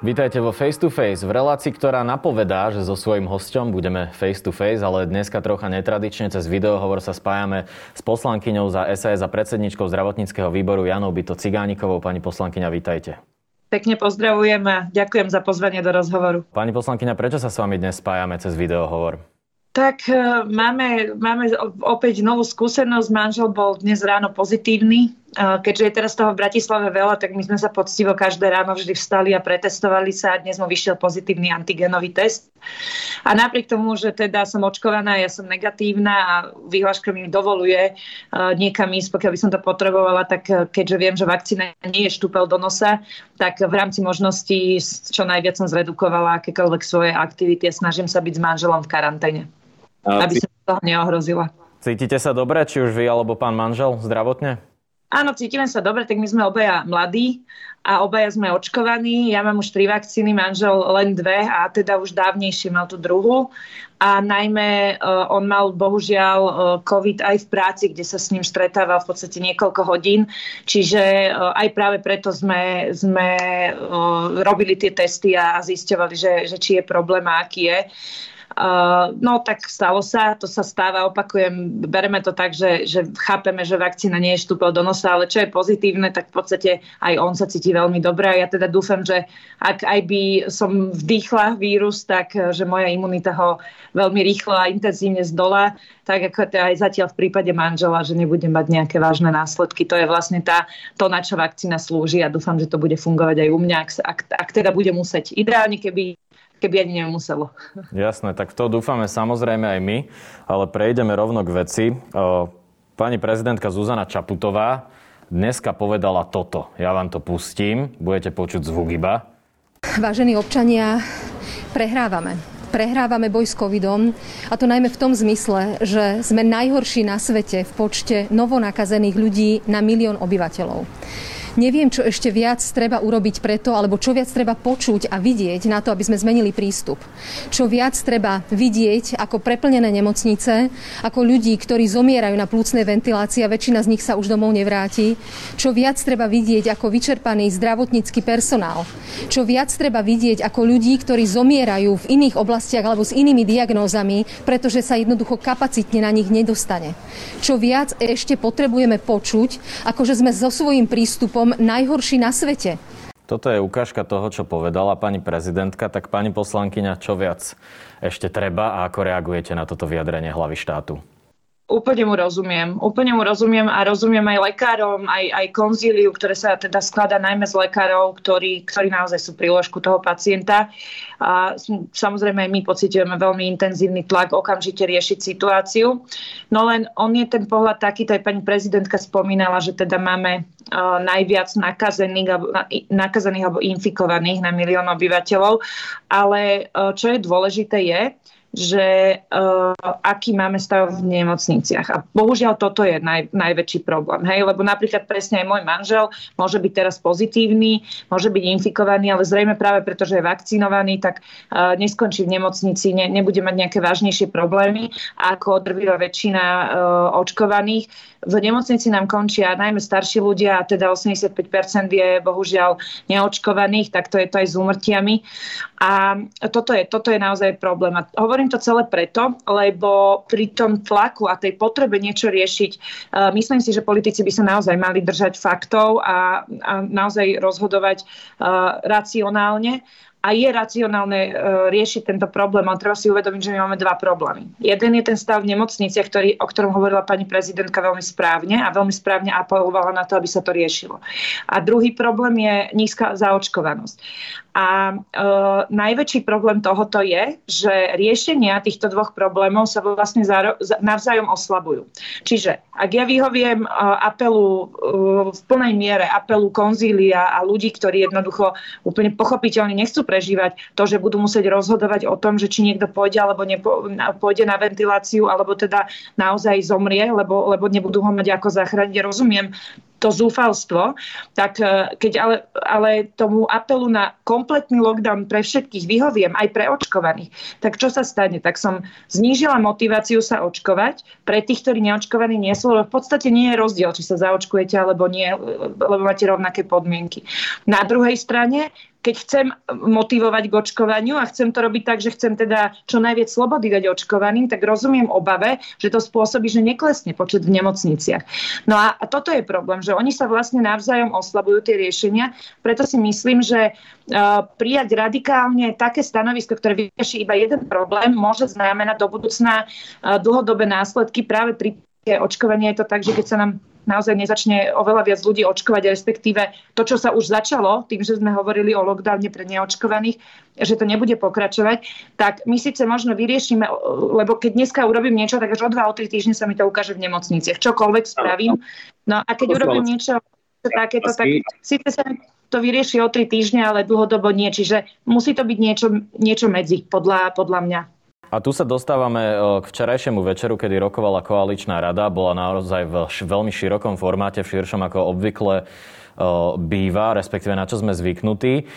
Vítajte vo Face to Face, v relácii, ktorá napovedá, že so svojím hosťom budeme face to face, ale dneska trocha netradične cez videohovor sa spájame s poslankyňou za SAS a predsedničkou zdravotníckého výboru Janou Byto Cigánikovou. Pani poslankyňa, vítajte. Pekne pozdravujem a ďakujem za pozvanie do rozhovoru. Pani poslankyňa, prečo sa s vami dnes spájame cez videohovor? Tak e, máme, máme opäť novú skúsenosť. Manžel bol dnes ráno pozitívny keďže je teraz toho v Bratislave veľa, tak my sme sa poctivo každé ráno vždy vstali a pretestovali sa a dnes mu vyšiel pozitívny antigenový test. A napriek tomu, že teda som očkovaná, ja som negatívna a vyhláška mi dovoluje niekam ísť, pokiaľ by som to potrebovala, tak keďže viem, že vakcína nie je štúpel do nosa, tak v rámci možností čo najviac som zredukovala akékoľvek svoje aktivity a snažím sa byť s manželom v karanténe, aby som toho neohrozila. Cítite sa dobre, či už vy alebo pán manžel zdravotne? Áno, cítime sa dobre, tak my sme obaja mladí a obaja sme očkovaní. Ja mám už tri vakcíny, manžel len dve a teda už dávnejšie mal tú druhú. A najmä uh, on mal bohužiaľ uh, COVID aj v práci, kde sa s ním stretával v podstate niekoľko hodín. Čiže uh, aj práve preto sme, sme robili tie testy a zisťovali, že, že či je problém a aký je. Uh, no tak stalo sa, to sa stáva, opakujem, bereme to tak, že, že chápeme, že vakcína nie je štúpel do nosa, ale čo je pozitívne, tak v podstate aj on sa cíti veľmi dobre a ja teda dúfam, že ak aj by som vdýchla vírus, tak že moja imunita ho veľmi rýchlo a intenzívne zdolá, tak ako to aj zatiaľ v prípade manžela, že nebudem mať nejaké vážne následky. To je vlastne tá, to, na čo vakcína slúži a dúfam, že to bude fungovať aj u mňa, ak, ak, ak teda bude musieť. Ideálne, keby keby ani nemuselo. Jasné, tak v to dúfame samozrejme aj my, ale prejdeme rovno k veci. Pani prezidentka Zuzana Čaputová dneska povedala toto. Ja vám to pustím, budete počuť zvuk iba. Vážení občania, prehrávame. Prehrávame boj s covidom a to najmä v tom zmysle, že sme najhorší na svete v počte novonakazených ľudí na milión obyvateľov. Neviem, čo ešte viac treba urobiť preto, alebo čo viac treba počuť a vidieť na to, aby sme zmenili prístup. Čo viac treba vidieť ako preplnené nemocnice, ako ľudí, ktorí zomierajú na plúcnej ventilácii a väčšina z nich sa už domov nevráti. Čo viac treba vidieť ako vyčerpaný zdravotnícky personál. Čo viac treba vidieť ako ľudí, ktorí zomierajú v iných oblastiach alebo s inými diagnózami, pretože sa jednoducho kapacitne na nich nedostane. Čo viac ešte potrebujeme počuť, ako že sme so svojím prístupom spôsobom najhorší na svete. Toto je ukážka toho, čo povedala pani prezidentka. Tak pani poslankyňa, čo viac ešte treba a ako reagujete na toto vyjadrenie hlavy štátu? Úplne mu rozumiem. Úplne mu rozumiem a rozumiem aj lekárom, aj, aj konzíliu, ktoré sa teda skladá najmä z lekárov, ktorí, ktorí naozaj sú pri ložku toho pacienta. A samozrejme my pociťujeme veľmi intenzívny tlak okamžite riešiť situáciu. No len on je ten pohľad taký, to aj pani prezidentka spomínala, že teda máme uh, najviac nakazených alebo, nakazených alebo infikovaných na milión obyvateľov. Ale uh, čo je dôležité je, že uh, aký máme stav v nemocniciach. A bohužiaľ toto je naj, najväčší problém. Hej? Lebo napríklad presne aj môj manžel môže byť teraz pozitívny, môže byť infikovaný, ale zrejme práve preto, že je vakcinovaný, tak uh, neskončí v nemocnici, ne, nebude mať nejaké vážnejšie problémy ako drvivá väčšina uh, očkovaných. V nemocnici nám končia najmä starší ľudia, a teda 85% je bohužiaľ neočkovaných, tak to je to aj s úmrtiami. A toto je, toto je naozaj problém. A hovorím to celé preto, lebo pri tom tlaku a tej potrebe niečo riešiť, uh, myslím si, že politici by sa naozaj mali držať faktov a, a naozaj rozhodovať uh, racionálne a je racionálne uh, riešiť tento problém, ale treba si uvedomiť, že my máme dva problémy. Jeden je ten stav v nemocniciach, ktorý, o ktorom hovorila pani prezidentka veľmi správne a veľmi správne apelovala na to, aby sa to riešilo. A druhý problém je nízka zaočkovanosť. A e, najväčší problém tohoto je, že riešenia týchto dvoch problémov sa vlastne záro, navzájom oslabujú. Čiže ak ja vyhoviem e, apelu e, v plnej miere, apelu konzília a ľudí, ktorí jednoducho úplne pochopiteľne nechcú prežívať to, že budú musieť rozhodovať o tom, že či niekto pôjde alebo nepo, pôjde na ventiláciu, alebo teda naozaj zomrie, lebo, lebo nebudú ho mať ako zachrániť. Rozumiem to zúfalstvo, tak e, keď ale, ale tomu apelu na kompletný lockdown pre všetkých vyhoviem, aj pre očkovaných, tak čo sa stane? Tak som znížila motiváciu sa očkovať pre tých, ktorí neočkovaní nie sú, lebo v podstate nie je rozdiel, či sa zaočkujete alebo nie, lebo máte rovnaké podmienky. Na druhej strane keď chcem motivovať k očkovaniu a chcem to robiť tak, že chcem teda čo najviac slobody dať očkovaným, tak rozumiem obave, že to spôsobí, že neklesne počet v nemocniciach. No a, a toto je problém, že oni sa vlastne navzájom oslabujú tie riešenia, preto si myslím, že uh, prijať radikálne také stanovisko, ktoré vyrieši iba jeden problém, môže znamenať do budúcna uh, dlhodobé následky práve pri očkovanie je to tak, že keď sa nám naozaj nezačne oveľa viac ľudí očkovať, respektíve to, čo sa už začalo, tým, že sme hovorili o lockdowne pre neočkovaných, že to nebude pokračovať, tak my síce možno vyriešime, lebo keď dneska urobím niečo, tak až o dva, o tri týždne sa mi to ukáže v nemocniciach. Čokoľvek spravím. No a keď urobím niečo takéto, tak síce sa to vyrieši o tri týždne, ale dlhodobo nie. Čiže musí to byť niečo, niečo medzi, podľa, podľa mňa. A tu sa dostávame e, k včerajšiemu večeru, kedy rokovala koaličná rada. Bola naozaj v veľmi širokom formáte, v širšom ako obvykle e, býva, respektíve na čo sme zvyknutí.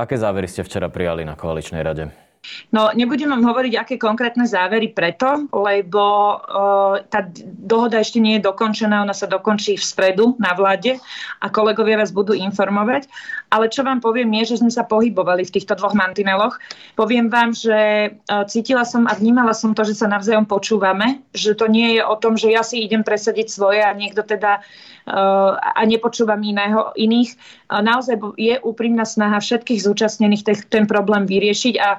Aké závery ste včera prijali na koaličnej rade? No, nebudem vám hovoriť, aké konkrétne závery preto, lebo uh, tá dohoda ešte nie je dokončená, ona sa dokončí v stredu na vláde a kolegovia vás budú informovať. Ale čo vám poviem je, že sme sa pohybovali v týchto dvoch mantineloch. Poviem vám, že uh, cítila som a vnímala som to, že sa navzájom počúvame, že to nie je o tom, že ja si idem presadiť svoje a niekto teda uh, a nepočúvam iného, iných. Uh, naozaj je úprimná snaha všetkých zúčastnených ten, problém vyriešiť a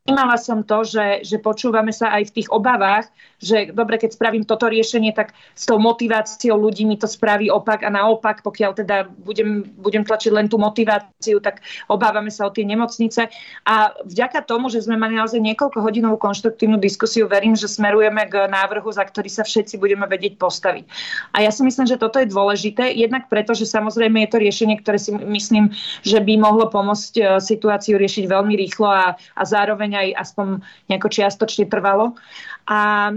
Vnímala som to, že, že počúvame sa aj v tých obavách, že dobre, keď spravím toto riešenie, tak s tou motiváciou ľudí mi to spraví opak a naopak, pokiaľ teda budem, budem tlačiť len tú motiváciu, tak obávame sa o tie nemocnice. A vďaka tomu, že sme mali naozaj niekoľko hodinovú konštruktívnu diskusiu, verím, že smerujeme k návrhu, za ktorý sa všetci budeme vedieť postaviť. A ja si myslím, že toto je dôležité, jednak preto, že samozrejme je to riešenie, ktoré si myslím, že by mohlo pomôcť e, situáciu riešiť veľmi rýchlo a, a zároveň aj aspoň nejako čiastočne trvalo. A,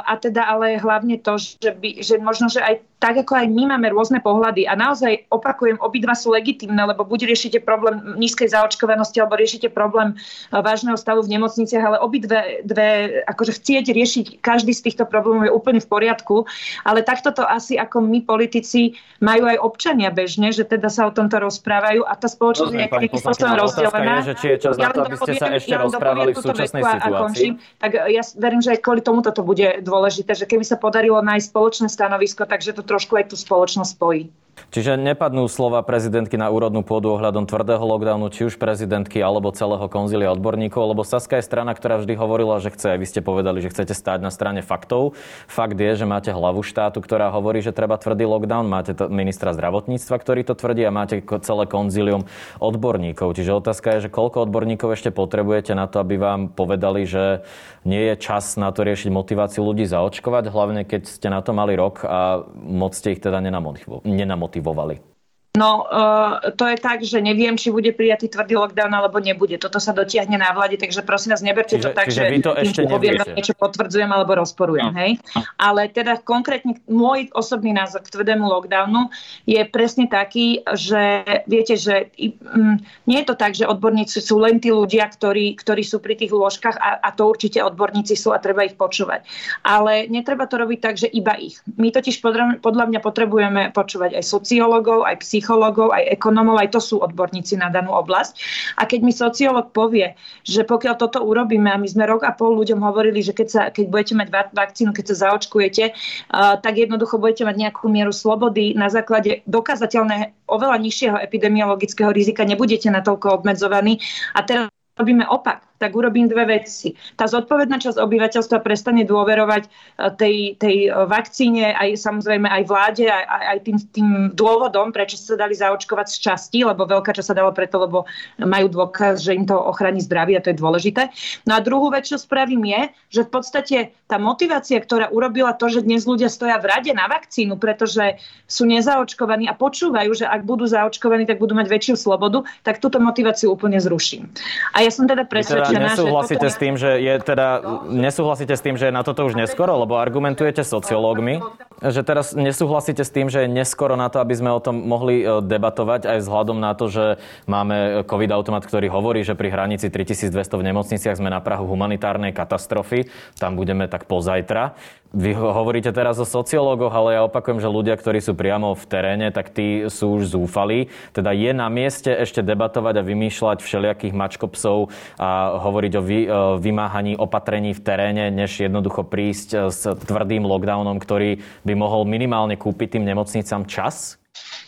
a teda ale hlavne to, že, by, že možno, že aj tak ako aj my máme rôzne pohľady a naozaj opakujem, obidva sú legitimné, lebo buď riešite problém nízkej zaočkovanosti alebo riešite problém e, vážneho stavu v nemocniciach, ale obidve dve, akože chcieť riešiť každý z týchto problémov je úplne v poriadku, ale takto to asi ako my politici majú aj občania bežne, že teda sa o tomto rozprávajú a tá spoločnosť je nejakým spôsobom rozdelená. Je, že či je čas na to, aby ste sa ešte ja rozprávali v súčasnej situácii. A končím, tak ja verím, že aj kvôli tomuto to bude dôležité, že keby sa podarilo nájsť spoločné stanovisko, takže to trošku aj tú spoločnosť spojí. Čiže nepadnú slova prezidentky na úrodnú pôdu ohľadom tvrdého lockdownu, či už prezidentky alebo celého konzília odborníkov, lebo Saska je strana, ktorá vždy hovorila, že chce, vy ste povedali, že chcete stáť na strane faktov. Fakt je, že máte hlavu štátu, ktorá hovorí, že treba tvrdý lockdown, máte to ministra zdravotníctva, ktorý to tvrdí a máte celé konzílium odborníkov. Čiže otázka je, že koľko odborníkov ešte potrebujete na to, aby vám povedali, že nie je čas na to riešiť motiváciu ľudí zaočkovať, hlavne keď ste na to mali rok a moc ste ich teda nenamotivovali motivovali? No, uh, to je tak, že neviem, či bude prijatý tvrdý lockdown alebo nebude. Toto sa dotiahne na vláde, takže prosím vás, neberte čiže, to tak, že vy to ešte poviem, niečo potvrdzujem alebo rozporujem. No. Hej? Ale teda konkrétne môj osobný názor k tvrdému lockdownu je presne taký, že viete, že um, nie je to tak, že odborníci sú len tí ľudia, ktorí, ktorí sú pri tých lôžkach a, a to určite odborníci sú a treba ich počúvať. Ale netreba to robiť tak, že iba ich. My totiž podľa, podľa mňa potrebujeme počúvať aj sociológov, aj psychológov, psychológov, aj ekonomov, aj to sú odborníci na danú oblasť. A keď mi sociológ povie, že pokiaľ toto urobíme, a my sme rok a pol ľuďom hovorili, že keď, sa, keď budete mať vakcínu, keď sa zaočkujete, uh, tak jednoducho budete mať nejakú mieru slobody na základe dokázateľného oveľa nižšieho epidemiologického rizika, nebudete natoľko obmedzovaní. A teraz robíme opak tak urobím dve veci. Tá zodpovedná časť obyvateľstva prestane dôverovať e, tej, tej e, vakcíne, aj samozrejme aj vláde, aj, aj tým, tým dôvodom, prečo sa dali zaočkovať z časti, lebo veľká časť sa dala preto, lebo majú dôkaz, že im to ochráni zdravie a to je dôležité. No a druhú vec, čo spravím je, že v podstate tá motivácia, ktorá urobila to, že dnes ľudia stoja v rade na vakcínu, pretože sú nezaočkovaní a počúvajú, že ak budú zaočkovaní, tak budú mať väčšiu slobodu, tak túto motiváciu úplne zruším. A ja som teda presvedčená, teda nesúhlasíte s tým, že je teda, nesúhlasíte s tým, že je na toto už neskoro, lebo argumentujete sociológmi, že teraz nesúhlasíte s tým, že je neskoro na to, aby sme o tom mohli e, debatovať aj vzhľadom na to, že máme COVID-automat, ktorý hovorí, že pri hranici 3200 v nemocniciach sme na Prahu humanitárnej katastrofy. Tam budeme tak pozajtra. Vy hovoríte teraz o sociológoch, ale ja opakujem, že ľudia, ktorí sú priamo v teréne, tak tí sú už zúfalí. Teda je na mieste ešte debatovať a vymýšľať všelijakých mačkopsov a hovoriť o vy, vymáhaní opatrení v teréne, než jednoducho prísť s tvrdým lockdownom, ktorý by mohol minimálne kúpiť tým nemocnicám čas?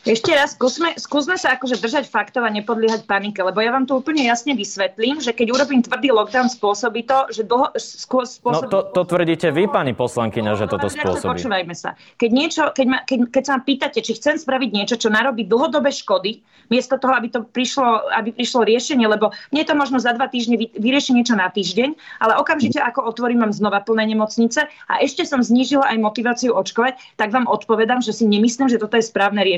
Ešte raz, skúsme, skúsme sa akože držať faktov a nepodliehať panike, lebo ja vám to úplne jasne vysvetlím, že keď urobím tvrdý lockdown, spôsobí to, že dlho, spôsobí... No to, to tvrdíte vy, pani poslankyňa, že toto spôsobí. Počúvajme sa. Keď, niečo, keď, ma, keď, keď sa ma pýtate, či chcem spraviť niečo, čo narobí dlhodobé škody, miesto toho, aby to prišlo, aby prišlo riešenie, lebo nie je to možno za dva týždne vyriešiť niečo na týždeň, ale okamžite ako otvorím, mám znova plné nemocnice a ešte som znížila aj motiváciu očkovať, tak vám odpovedám, že si nemyslím, že toto je správne riešenie.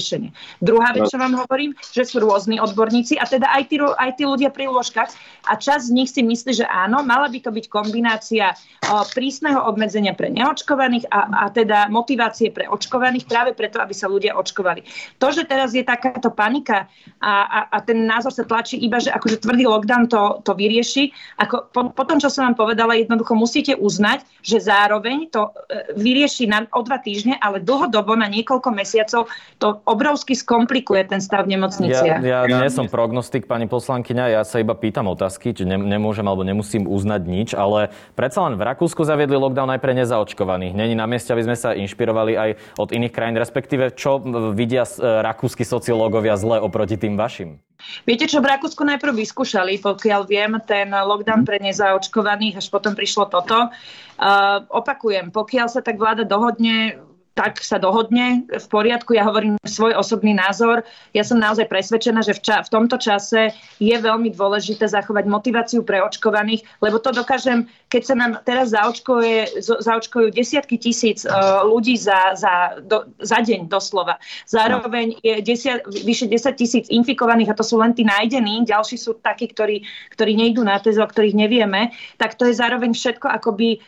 Druhá vec, čo vám hovorím, že sú rôzni odborníci a teda aj tí, aj tí ľudia pri lôžkach a čas z nich si myslí, že áno, mala by to byť kombinácia o, prísneho obmedzenia pre neočkovaných a, a teda motivácie pre očkovaných práve preto, aby sa ľudia očkovali. To, že teraz je takáto panika a, a, a ten názor sa tlačí iba, že akože tvrdý lockdown to, to vyrieši, ako po, po tom, čo som vám povedala, jednoducho musíte uznať, že zároveň to e, vyrieši na, o dva týždne, ale dlhodobo na niekoľko mesiacov to obrovsky skomplikuje ten stav v nemocniciach. Ja, ja nie som prognostik, pani poslankyňa, ja sa iba pýtam otázky, či ne, nemôžem alebo nemusím uznať nič, ale predsa len v Rakúsku zaviedli lockdown aj pre nezaočkovaných. Není na mieste, aby sme sa inšpirovali aj od iných krajín, respektíve čo vidia e, rakúsky sociológovia zle oproti tým vašim? Viete, čo v Rakúsku najprv vyskúšali, pokiaľ viem, ten lockdown pre nezaočkovaných, až potom prišlo toto. Uh, opakujem, pokiaľ sa tak vláda dohodne tak sa dohodne v poriadku. Ja hovorím svoj osobný názor. Ja som naozaj presvedčená, že v, ča- v tomto čase je veľmi dôležité zachovať motiváciu pre očkovaných, lebo to dokážem, keď sa nám teraz zaočkuje, zaočkujú desiatky tisíc uh, ľudí za, za, do, za deň doslova. Zároveň je desia, vyše 10 tisíc infikovaných a to sú len tí nájdení, ďalší sú takí, ktorí, ktorí nejdú na tez, o ktorých nevieme, tak to je zároveň všetko akoby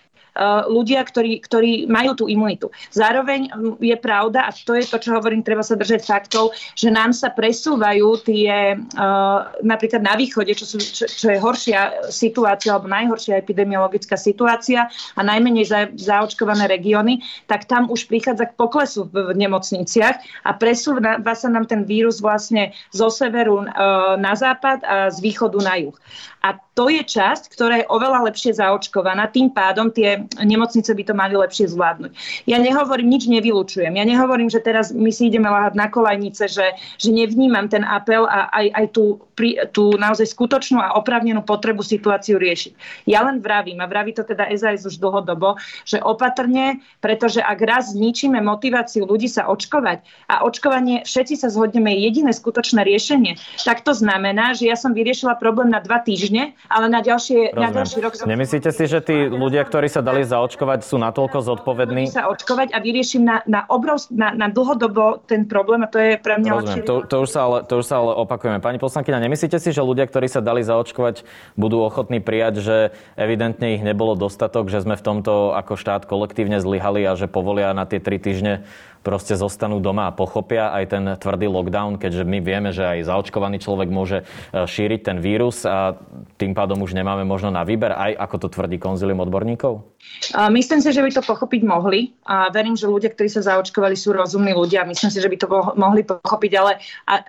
ľudia, ktorí, ktorí majú tú imunitu. Zároveň mm, je pravda, a to je to, čo hovorím, treba sa držať faktov, že nám sa presúvajú tie, eh, napríklad na východe, čo, sú, čo, čo je horšia situácia, alebo najhoršia epidemiologická situácia a najmenej za, zaočkované regióny, tak tam už prichádza k poklesu v, v nemocniciach a presúva sa nám ten vírus vlastne zo severu eh, na západ a z východu na juh. A to je časť, ktorá je oveľa lepšie zaočkovaná, tým pádom tie nemocnice by to mali lepšie zvládnuť. Ja nehovorím, nič nevylučujem. Ja nehovorím, že teraz my si ideme láhať na kolajnice, že, že nevnímam ten apel a aj, aj tú, pri, tú naozaj skutočnú a oprávnenú potrebu situáciu riešiť. Ja len vravím, a vraví to teda SAS už dlhodobo, že opatrne, pretože ak raz zničíme motiváciu ľudí sa očkovať a očkovanie, všetci sa zhodneme, je jediné skutočné riešenie, tak to znamená, že ja som vyriešila problém na dva týždne ale na, ďalšie, na ďalší rok... Nemyslíte si, že tí ľudia, ktorí sa dali zaočkovať, sú natoľko zodpovední? sa očkovať a vyrieším na, na, obrov, na, na dlhodobo ten problém a to je pre mňa Rozumiem. To, to, už sa ale, to už sa ale opakujeme. Pani poslankyňa, nemyslíte si, že ľudia, ktorí sa dali zaočkovať, budú ochotní prijať, že evidentne ich nebolo dostatok, že sme v tomto ako štát kolektívne zlyhali a že povolia na tie tri týždne proste zostanú doma a pochopia aj ten tvrdý lockdown, keďže my vieme, že aj zaočkovaný človek môže e, šíriť ten vírus a tým pádom už nemáme možno na výber, aj ako to tvrdí konzilium odborníkov? Myslím si, že by to pochopiť mohli a verím, že ľudia, ktorí sa zaočkovali, sú rozumní ľudia. Myslím si, že by to mohli pochopiť, ale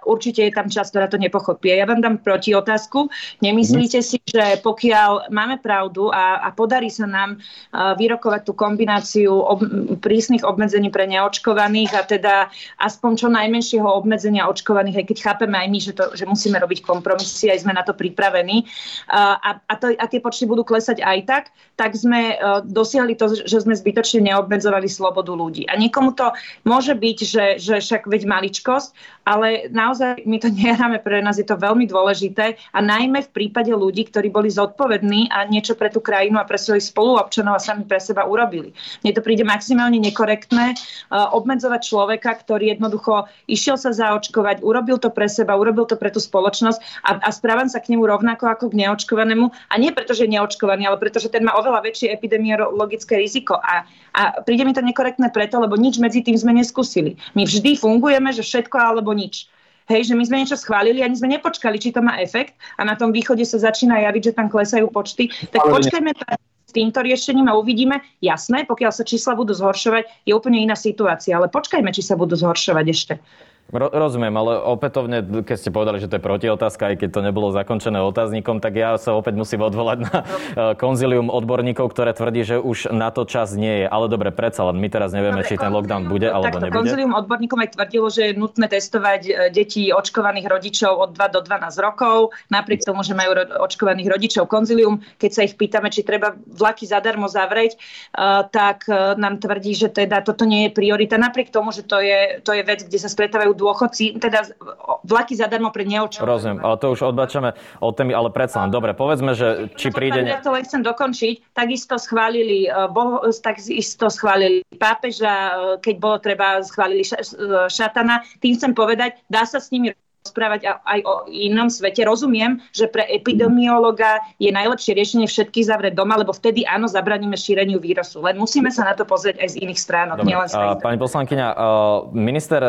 určite je tam čas, ktorá to nepochopie. Ja vám dám proti otázku. Nemyslíte si, že pokiaľ máme pravdu a, a podarí sa nám vyrokovať tú kombináciu ob, prísnych obmedzení pre neočkovaných a teda aspoň čo najmenšieho obmedzenia očkovaných, aj keď chápeme aj my, že, to, že musíme robiť kompromisy, aj sme na to pripravení a, a, to, a tie počty budú klesať aj tak, tak sme dosiahli to, že sme zbytočne neobmedzovali slobodu ľudí. A niekomu to môže byť, že, že však veď maličkosť, ale naozaj my to nehráme, pre nás je to veľmi dôležité a najmä v prípade ľudí, ktorí boli zodpovední a niečo pre tú krajinu a pre svojich spoluobčanov a sami pre seba urobili. Mne to príde maximálne nekorektné uh, obmedzovať človeka, ktorý jednoducho išiel sa zaočkovať, urobil to pre seba, urobil to pre tú spoločnosť a, a správam sa k nemu rovnako ako k neočkovaniu neočkovanému. A nie preto, že je neočkovaný, ale preto, že ten má oveľa väčšie epidemiologické riziko. A, a príde mi to nekorektné preto, lebo nič medzi tým sme neskúsili. My vždy fungujeme, že všetko alebo nič. Hej, že my sme niečo schválili, ani sme nepočkali, či to má efekt a na tom východe sa začína javiť, že tam klesajú počty. Tak Ale počkajme s týmto riešením a uvidíme. Jasné, pokiaľ sa čísla budú zhoršovať, je úplne iná situácia, ale počkajme, či sa budú zhoršovať ešte. Rozumiem, ale opätovne, keď ste povedali, že to je protiotázka, aj keď to nebolo zakončené otáznikom, tak ja sa opäť musím odvolať na eh, konzilium odborníkov, ktoré tvrdí, že už na to čas nie je. Ale dobre, predsa len my teraz nevieme, dobre, či ten lockdown bude alebo takto, nebude. Konzilium odborníkov aj tvrdilo, že je nutné testovať eh, deti očkovaných rodičov od 2 do 12 rokov, napriek tomu, že majú očkovaných rodičov. Konzilium, keď sa ich pýtame, či treba vlaky zadarmo zavrieť, eh, tak nám tvrdí, že teda toto nie je priorita, napriek tomu, že to je, to je vec, kde sa stretávajú dôchodci, teda vlaky zadarmo pre neočkovaných. Rozumiem, ale to už odbačame od témy, ale predsa len. Dobre, povedzme, že či príde... Ja to len chcem dokončiť. Takisto schválili, e, boho, takisto schválili pápeža, e, keď bolo treba, schválili e, šatana. Tým chcem povedať, dá sa s nimi rozprávať aj o inom svete. Rozumiem, že pre epidemiologa je najlepšie riešenie všetky zavrieť doma, lebo vtedy áno, zabraníme šíreniu vírusu. Len musíme sa na to pozrieť aj z iných stránok. Nielen z Pani poslankyňa, minister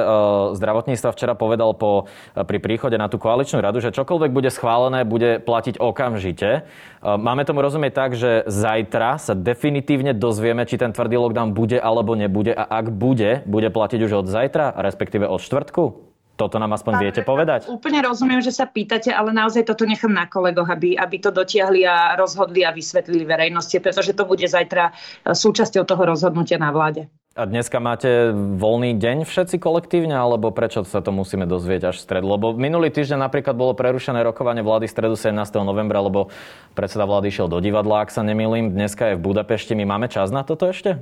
zdravotníctva včera povedal po, pri príchode na tú koaličnú radu, že čokoľvek bude schválené, bude platiť okamžite. Máme tomu rozumieť tak, že zajtra sa definitívne dozvieme, či ten tvrdý lockdown bude alebo nebude a ak bude, bude platiť už od zajtra, respektíve od štvrtku? Toto nám aspoň viete povedať? Úplne rozumiem, že sa pýtate, ale naozaj toto nechám na kolegoch, aby, aby to dotiahli a rozhodli a vysvetlili verejnosti, pretože to bude zajtra e, súčasťou toho rozhodnutia na vláde. A dneska máte voľný deň všetci kolektívne, alebo prečo sa to musíme dozvieť až v stredu? Lebo minulý týždeň napríklad bolo prerušené rokovanie vlády stredu 17. novembra, lebo predseda vlády išiel do divadla, ak sa nemýlim. Dneska je v Budapešti. My máme čas na toto ešte?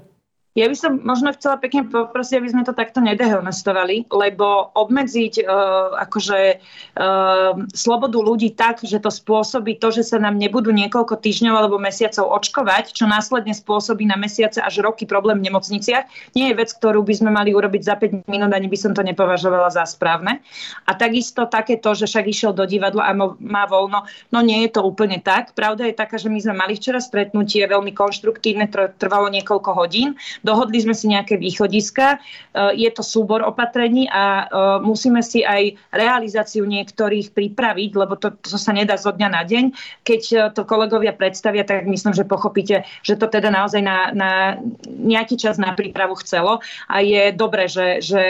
Ja by som možno chcela pekne poprosiť, aby sme to takto nedehonestovali, lebo obmedziť uh, akože uh, slobodu ľudí tak, že to spôsobí to, že sa nám nebudú niekoľko týždňov alebo mesiacov očkovať, čo následne spôsobí na mesiace až roky problém v nemocniciach, nie je vec, ktorú by sme mali urobiť za 5 minút, ani by som to nepovažovala za správne. A takisto také to, že však išiel do divadla a má voľno, no nie je to úplne tak. Pravda je taká, že my sme mali včera stretnutie, veľmi konštruktívne, trvalo niekoľko hodín dohodli sme si nejaké východiska, e, je to súbor opatrení a e, musíme si aj realizáciu niektorých pripraviť, lebo to, to sa nedá zo dňa na deň. Keď e, to kolegovia predstavia, tak myslím, že pochopíte, že to teda naozaj na, na nejaký čas na prípravu chcelo a je dobré, že, že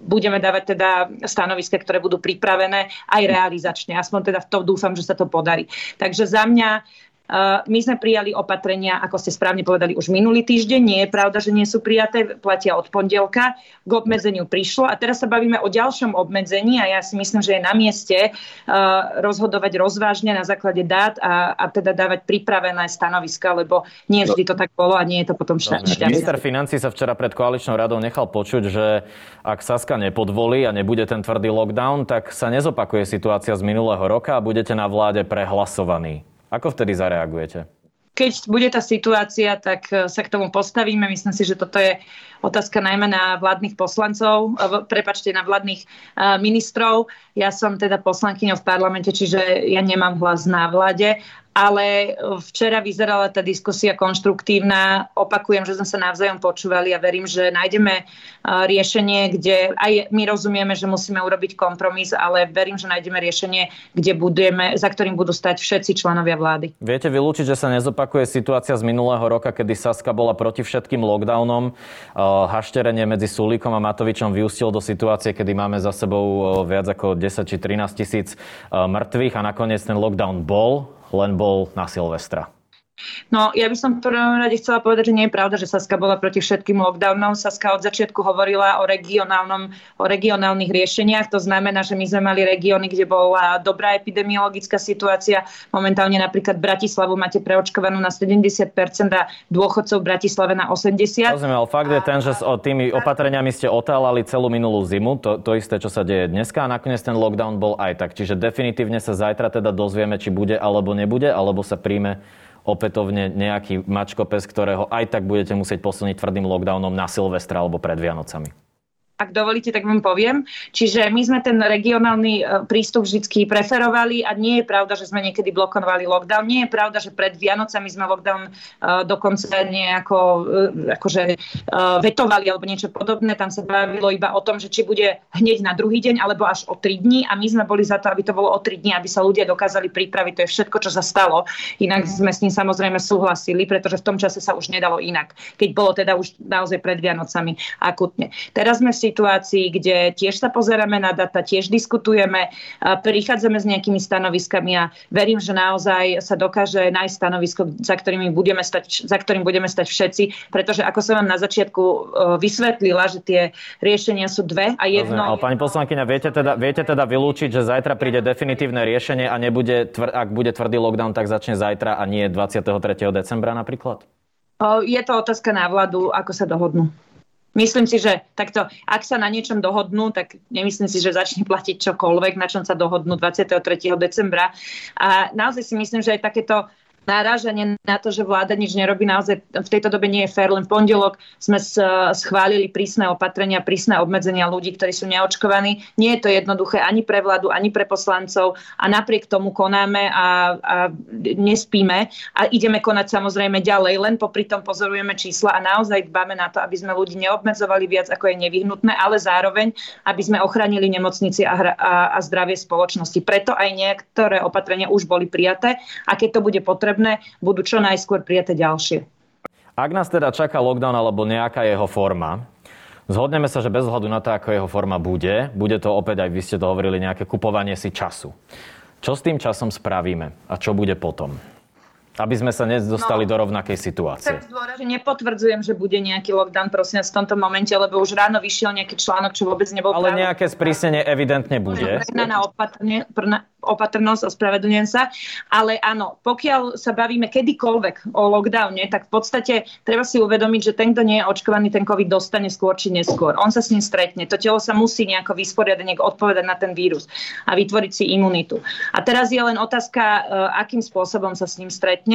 budeme dávať teda stanoviska, ktoré budú pripravené aj realizačne. Aspoň teda v tom dúfam, že sa to podarí. Takže za mňa my sme prijali opatrenia, ako ste správne povedali, už minulý týždeň. Nie je pravda, že nie sú prijaté, platia od pondelka. K obmedzeniu prišlo a teraz sa bavíme o ďalšom obmedzení a ja si myslím, že je na mieste rozhodovať rozvážne na základe dát a, a teda dávať pripravené stanoviska, lebo nie vždy to tak bolo a nie je to potom šťastie. Minister financí sa včera pred koaličnou radou nechal počuť, že ak Saska nepodvolí a nebude ten tvrdý lockdown, tak sa nezopakuje situácia z minulého roka a budete na vláde prehlasovaní. Ako vtedy zareagujete? Keď bude tá situácia, tak e, sa k tomu postavíme. Myslím si, že toto je otázka najmä na vládnych poslancov, e, prepačte, na vládnych e, ministrov. Ja som teda poslankyňou v parlamente, čiže ja nemám hlas na vláde ale včera vyzerala tá diskusia konštruktívna. Opakujem, že sme sa navzájom počúvali a verím, že nájdeme riešenie, kde aj my rozumieme, že musíme urobiť kompromis, ale verím, že nájdeme riešenie, kde budeme, za ktorým budú stať všetci členovia vlády. Viete vylúčiť, že sa nezopakuje situácia z minulého roka, kedy Saska bola proti všetkým lockdownom. Hašterenie medzi Sulíkom a Matovičom vyústilo do situácie, kedy máme za sebou viac ako 10 či 13 tisíc mŕtvych a nakoniec ten lockdown bol len bol na Silvestra. No, ja by som v prvom rade chcela povedať, že nie je pravda, že Saska bola proti všetkým lockdownom. Saska od začiatku hovorila o, regionálnom, o regionálnych riešeniach. To znamená, že my sme mali regióny, kde bola dobrá epidemiologická situácia. Momentálne napríklad Bratislavu máte preočkovanú na 70% a dôchodcov v Bratislave na 80%. Rozumiem, ale fakt je ten, že s tými opatreniami ste otálali celú minulú zimu. To, to isté, čo sa deje dneska a nakoniec ten lockdown bol aj tak. Čiže definitívne sa zajtra teda dozvieme, či bude alebo nebude, alebo sa príjme opätovne nejaký mačkopes, ktorého aj tak budete musieť posilniť tvrdým lockdownom na Silvestra alebo pred Vianocami? Ak dovolíte, tak vám poviem. Čiže my sme ten regionálny e, prístup vždy preferovali a nie je pravda, že sme niekedy blokovali lockdown. Nie je pravda, že pred Vianocami sme lockdown uh, dokonca nejako uh, akože, uh, vetovali alebo niečo podobné. Tam sa bavilo iba o tom, že či bude hneď na druhý deň alebo až o tri dní a my sme boli za to, aby to bolo o tri dní, aby sa ľudia dokázali pripraviť. To je všetko, čo sa stalo. Inak sme s ním samozrejme súhlasili, pretože v tom čase sa už nedalo inak. Keď bolo teda už naozaj pred Vianocami akutne. Teraz sme v situácii, kde tiež sa pozeráme na data, tiež diskutujeme, prichádzame s nejakými stanoviskami a verím, že naozaj sa dokáže nájsť stanovisko, za, ktorými budeme stať, za ktorým budeme stať všetci, pretože ako som vám na začiatku vysvetlila, že tie riešenia sú dve a jedno... Ale pani poslankyňa, viete teda, viete teda vylúčiť, že zajtra príde definitívne riešenie a nebude, tvr- ak bude tvrdý lockdown, tak začne zajtra a nie 23. decembra napríklad? Je to otázka na vládu, ako sa dohodnú. Myslím si, že takto, ak sa na niečom dohodnú, tak nemyslím si, že začne platiť čokoľvek, na čom sa dohodnú 23. decembra. A naozaj si myslím, že aj takéto narážanie na to, že vláda nič nerobí, naozaj v tejto dobe nie je fér. Len v pondelok sme schválili prísne opatrenia, prísne obmedzenia ľudí, ktorí sú neočkovaní. Nie je to jednoduché ani pre vládu, ani pre poslancov a napriek tomu konáme a, a nespíme a ideme konať samozrejme ďalej, len popri tom pozorujeme čísla a naozaj dbáme na to, aby sme ľudí neobmedzovali viac, ako je nevyhnutné, ale zároveň, aby sme ochránili nemocnici a, a, a zdravie spoločnosti. Preto aj niektoré opatrenia už boli prijaté a keď to bude potrebné, potrebné, budú čo najskôr prijaté ďalšie. Ak nás teda čaká lockdown alebo nejaká jeho forma, zhodneme sa, že bez hľadu na to, ako jeho forma bude, bude to opäť, aj vy ste to hovorili, nejaké kupovanie si času. Čo s tým časom spravíme a čo bude potom? Aby sme sa nedostali no, do rovnakej situácie. že nepotvrdzujem, že bude nejaký lockdown, prosím, v tomto momente, lebo už ráno vyšiel nejaký článok, čo vôbec nebol Ale práve. nejaké sprísnenie evidentne bude. Na opatrne, opatrnosť, ospravedlňujem sa. Ale áno, pokiaľ sa bavíme kedykoľvek o lockdowne, tak v podstate treba si uvedomiť, že ten, kto nie je očkovaný, ten COVID dostane skôr či neskôr. On sa s ním stretne. To telo sa musí nejako vysporiadať, nejak odpovedať na ten vírus a vytvoriť si imunitu. A teraz je len otázka, e, akým spôsobom sa s ním stretne.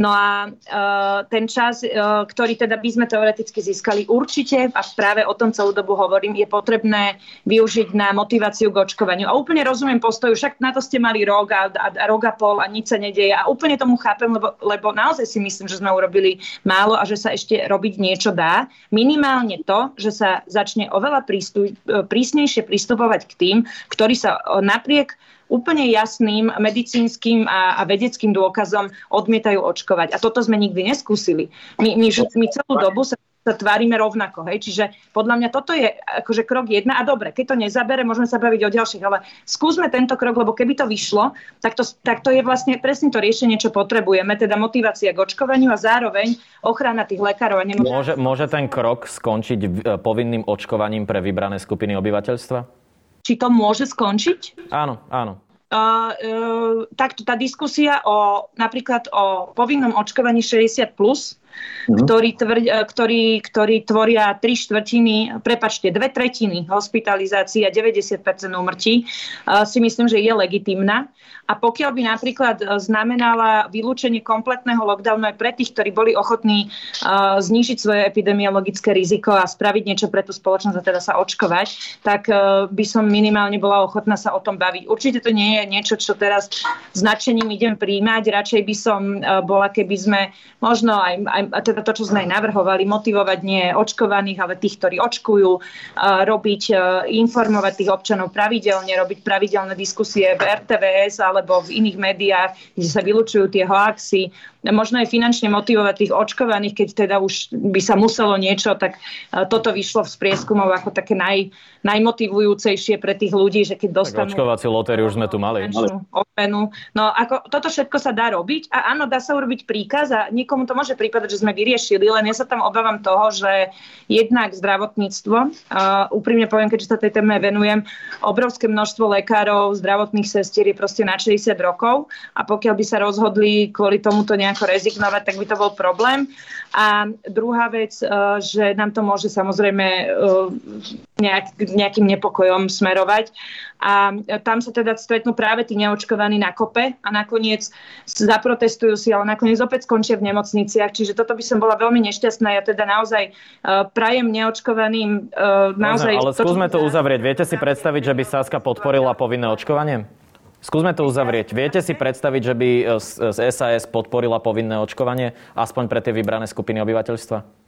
No a uh, ten čas, uh, ktorý teda by sme teoreticky získali určite, a práve o tom celú dobu hovorím, je potrebné využiť na motiváciu k očkovaniu. A úplne rozumiem postoju, však na to ste mali rok a, a, a rok a pol a nič sa nedeje. A úplne tomu chápem, lebo, lebo naozaj si myslím, že sme urobili málo a že sa ešte robiť niečo dá. Minimálne to, že sa začne oveľa prístup, prísnejšie pristupovať k tým, ktorí sa napriek úplne jasným medicínskym a, a vedeckým dôkazom odmietajú očkovať. A toto sme nikdy neskúsili. My, my, my celú dobu sa sa tvárime rovnako. Hej? Čiže podľa mňa toto je akože krok jedna. A dobre, keď to nezabere, môžeme sa baviť o ďalších, ale skúsme tento krok, lebo keby to vyšlo, tak to, tak to je vlastne presne to riešenie, čo potrebujeme, teda motivácia k očkovaniu a zároveň ochrana tých lekárov. A nemôže... môže, môže ten krok skončiť povinným očkovaním pre vybrané skupiny obyvateľstva? Či to môže skončiť? Áno, áno. Uh, uh, takto tá diskusia o napríklad o povinnom očkovaní 60 plus mm. ktorí, tvrd, e, ktorí, ktorí tvoria tri štvrtiny, prepačte, dve tretiny hospitalizácií a 90% úmrtí, si myslím, že je legitimná. A pokiaľ by napríklad e, znamenala vylúčenie kompletného lockdownu aj pre tých, ktorí boli ochotní znížiť svoje epidemiologické riziko a spraviť niečo pre tú spoločnosť a teda sa očkovať, tak by som minimálne bola ochotná sa o tom baviť. Určite to nie je niečo, čo teraz značením idem príjmať. Radšej by som bola, keby sme možno aj, aj teda to, čo sme aj navrhovali, motivovať nie očkovaných, ale tých, ktorí očkujú, robiť, informovať tých občanov pravidelne, robiť pravidelné diskusie v RTVS alebo v iných médiách, kde sa vylučujú tie hoaxy, možno aj finančne motivovať tých očkovaných, keď teda už by sa muselo niečo, tak toto vyšlo z prieskumov ako také naj, najmotivujúcejšie pre tých ľudí, že keď dostanú... Tak očkovaciu lotériu už sme tu mali. Openu. No ako toto všetko sa dá robiť a áno, dá sa urobiť príkaz a nikomu to môže prípadať, že sme vyriešili, len ja sa tam obávam toho, že jednak zdravotníctvo, uh, úprimne poviem, keďže sa tej téme venujem, obrovské množstvo lekárov, zdravotných sestier je proste na 60 rokov a pokiaľ by sa rozhodli kvôli tomuto nejak nejako rezignovať, tak by to bol problém. A druhá vec, e, že nám to môže samozrejme e, nejak, nejakým nepokojom smerovať. A tam sa teda stretnú práve tí neočkovaní na kope a nakoniec zaprotestujú si, ale nakoniec opäť skončia v nemocniciach. Čiže toto by som bola veľmi nešťastná. Ja teda naozaj uh, prajem neočkovaným uh, naozaj... Ale skúsme to uzavrieť. Viete si predstaviť, že by Saska podporila povinné očkovanie? Skúsme to uzavrieť. Viete si predstaviť, že by z SAS podporila povinné očkovanie aspoň pre tie vybrané skupiny obyvateľstva?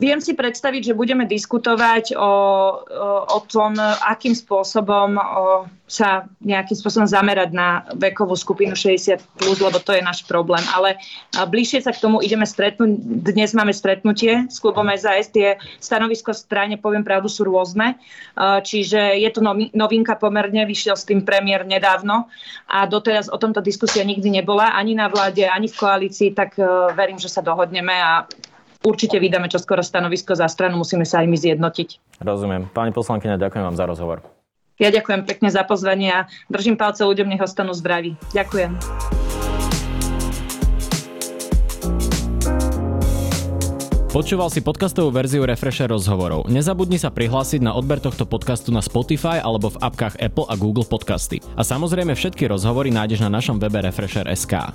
Viem si predstaviť, že budeme diskutovať o, o, o tom, akým spôsobom o, sa nejakým spôsobom zamerať na vekovú skupinu 60+, plus, lebo to je náš problém. Ale bližšie sa k tomu ideme stretnúť. Dnes máme stretnutie s klubom SAS. Tie stanovisko strane, poviem pravdu, sú rôzne. Čiže je to novinka pomerne, vyšiel s tým premiér nedávno a doteraz o tomto diskusia nikdy nebola ani na vláde, ani v koalícii, tak e, verím, že sa dohodneme a určite vydáme čoskoro stanovisko za stranu, musíme sa aj my zjednotiť. Rozumiem. Pani poslankyňa, ďakujem vám za rozhovor. Ja ďakujem pekne za pozvanie a držím palce ľuďom, nech ostanú zdraví. Ďakujem. Počúval si podcastovú verziu Refresher rozhovorov. Nezabudni sa prihlásiť na odber tohto podcastu na Spotify alebo v apkách Apple a Google Podcasty. A samozrejme všetky rozhovory nájdeš na našom webe Refresher.sk.